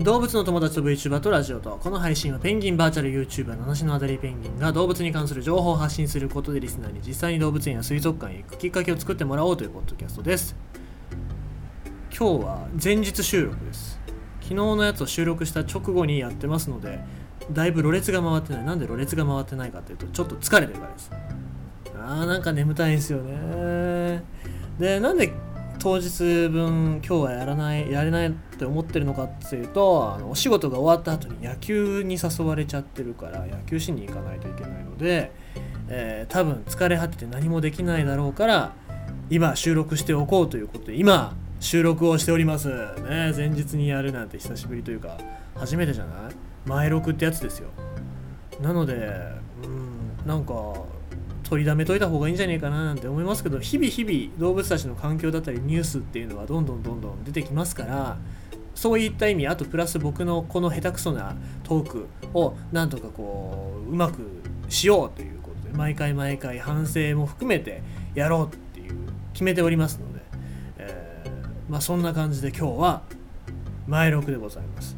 動物の友達と VTuber とラジオとこの配信はペンギンバーチャル YouTuber 七種のアダリペンギンが動物に関する情報を発信することでリスナーに実際に動物園や水族館へ行くきっかけを作ってもらおうというポッドキャストです。今日は前日収録です。昨日のやつを収録した直後にやってますのでだいぶろれつが回ってない。なんでろれつが回ってないかっていうとちょっと疲れてるからです。あーなんか眠たいんですよね。でなんで当日分今日はやらないやれないって思ってるのかっていうとあのお仕事が終わった後に野球に誘われちゃってるから野球しに行かないといけないので、えー多分疲れ果てて何もできないだろうから今収録しておこうということで今収録をしております。ね前日にやるなんて久しぶりというか初めてじゃない？前録ってやつですよ。なのでうんなんか取りだめといた方がいいんじゃねえかななんて思いますけど日々日々動物たちの環境だったりニュースっていうのはどんどんどんどん出てきますからそういった意味あとプラス僕のこの下手くそなトークをなんとかこううまくしようということで毎回毎回反省も含めてやろうっていう決めておりますので、えーまあそんな感じで今日は前録でございます。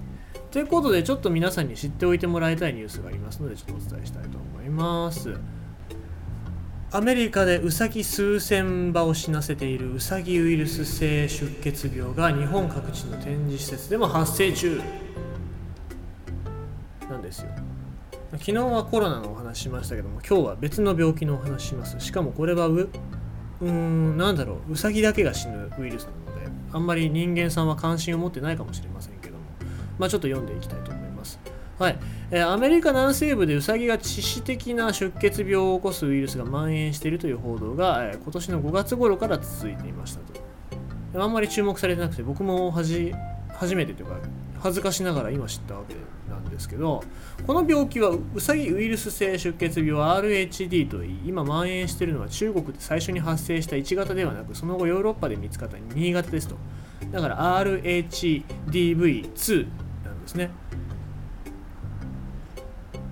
ということでちょっと皆さんに知っておいてもらいたいニュースがありますのでちょっとお伝えしたいと思います。アメリカでウサギ数千羽を死なせているウサギウイルス性出血病が日本各地の展示施設でも発生中。なんですよ。昨日はコロナのお話しましたけども今日は別の病気のお話します。しかもこれはううーんなんだろう。ウサギだけが死ぬウイルスなのであんまり人間さんは関心を持ってないかもしれませんけども。まあちょっと読んでいきたいとはい、えーアメリカ南西部でウサギが致死的な出血病を起こすウイルスが蔓延しているという報道が、えー今年の5月頃から続いていましたと。あんまり注目されてなくて僕もはじ初めてというか恥ずかしながら今知ったわけなんですけどこの病気はウサギウイルス性出血病 RHD といい今蔓延しているのは中国で最初に発生した1型ではなくその後ヨーロッパで見つかった2型ですと。だから RHDV2 なんですね。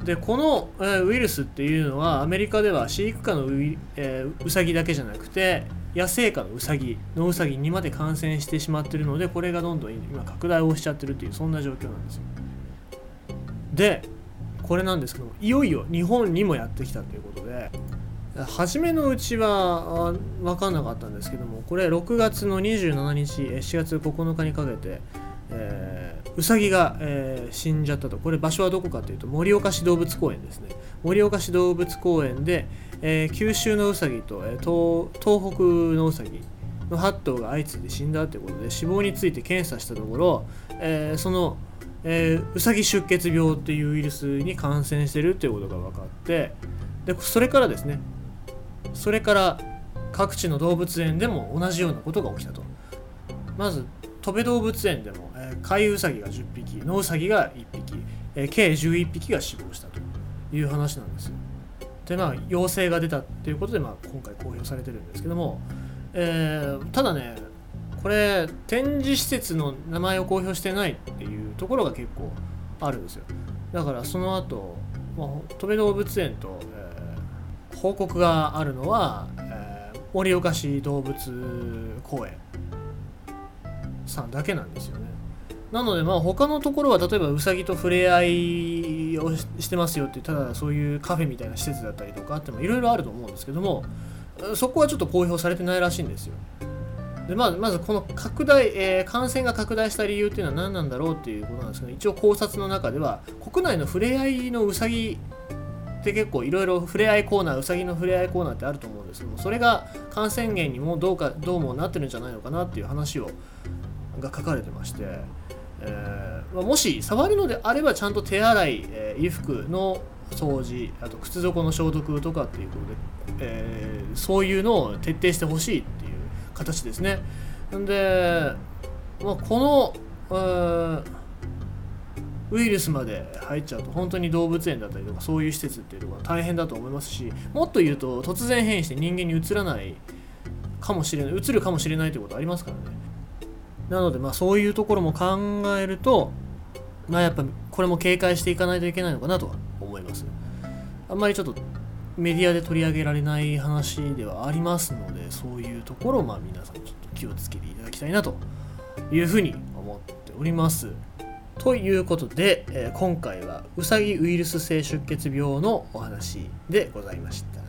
でこの、えウイルスっていうのはアメリカでは飼育下のウ、えーウサギだけじゃなくて野生下のウサギノウサギにまで感染してしまってるのでこれがどんどん今拡大をしちゃってるっていうそんな状況なんですよ。でこれなんですけどいよいよ日本にもやってきたということで初めのうちは分かんなかったんですけどもこれ6月の27日えー4月9日にかけて、えーウサギが、えー死んじゃったと。これ場所はどこかというと盛岡市動物公園ですね。盛岡市動物公園で、えー九州のウサギと、えー東東北のウサギの8頭が相次いで死んだということで死亡について検査したところ、えーその、えーウサギ出血病っていうウイルスに感染してるということが分かってでそれからですねそれから各地の動物園でも同じようなことが起きたと。まず戸部動物園でも、えー、飼いウサギが10匹ノウサギが1匹、えー計11匹が死亡したという話なんです。よでまあ陽性が出たということで、まあ、今回公表されてるんですけども、えーただねこれ展示施設の名前を公表してないっていうところが結構あるんですよ。だからその後、まあ、戸部動物園と、えー報告があるのは、えー盛岡市動物公園さんだけなんですよね。なのでまあ他のところは例えばウサギと触れ合いをしてますよってただそういうカフェみたいな施設だったりとかあってもいろいろあると思うんですけどもそこはちょっと公表されてないらしいんですよ。でまずまずこの拡大、えー感染が拡大した理由っていうのは何なんだろうっていうことなんですけど一応考察の中では国内の触れ合いのウサギって結構いろいろ触れ合いコーナーウサギの触れ合いコーナーってあると思うんですけどもそれが感染源にもどうかどうもなってるんじゃないのかなっていう話をが書かれてまして、えーもし触るのであればちゃんと手洗い、えー衣服の掃除あと靴底の消毒とかっていうことで、えーそういうのを徹底してほしいっていう形ですね。んで、まあ、この、えーウイルスまで入っちゃうと本当に動物園だったりとかそういう施設っていうのは大変だと思いますしもっと言うと突然変異して人間にうつらないかもしれないうつるかもしれないということありますからねなのでまあそういうところも考えるとまあやっぱこれも警戒していかないといけないのかなとは思いますあんまりちょっとメディアで取り上げられない話ではありますのでそういうところをまあ皆さんちょっと気をつけていただきたいなというふうに思っておりますということで、えー今回はうさぎウイルス性出血病のお話でございました。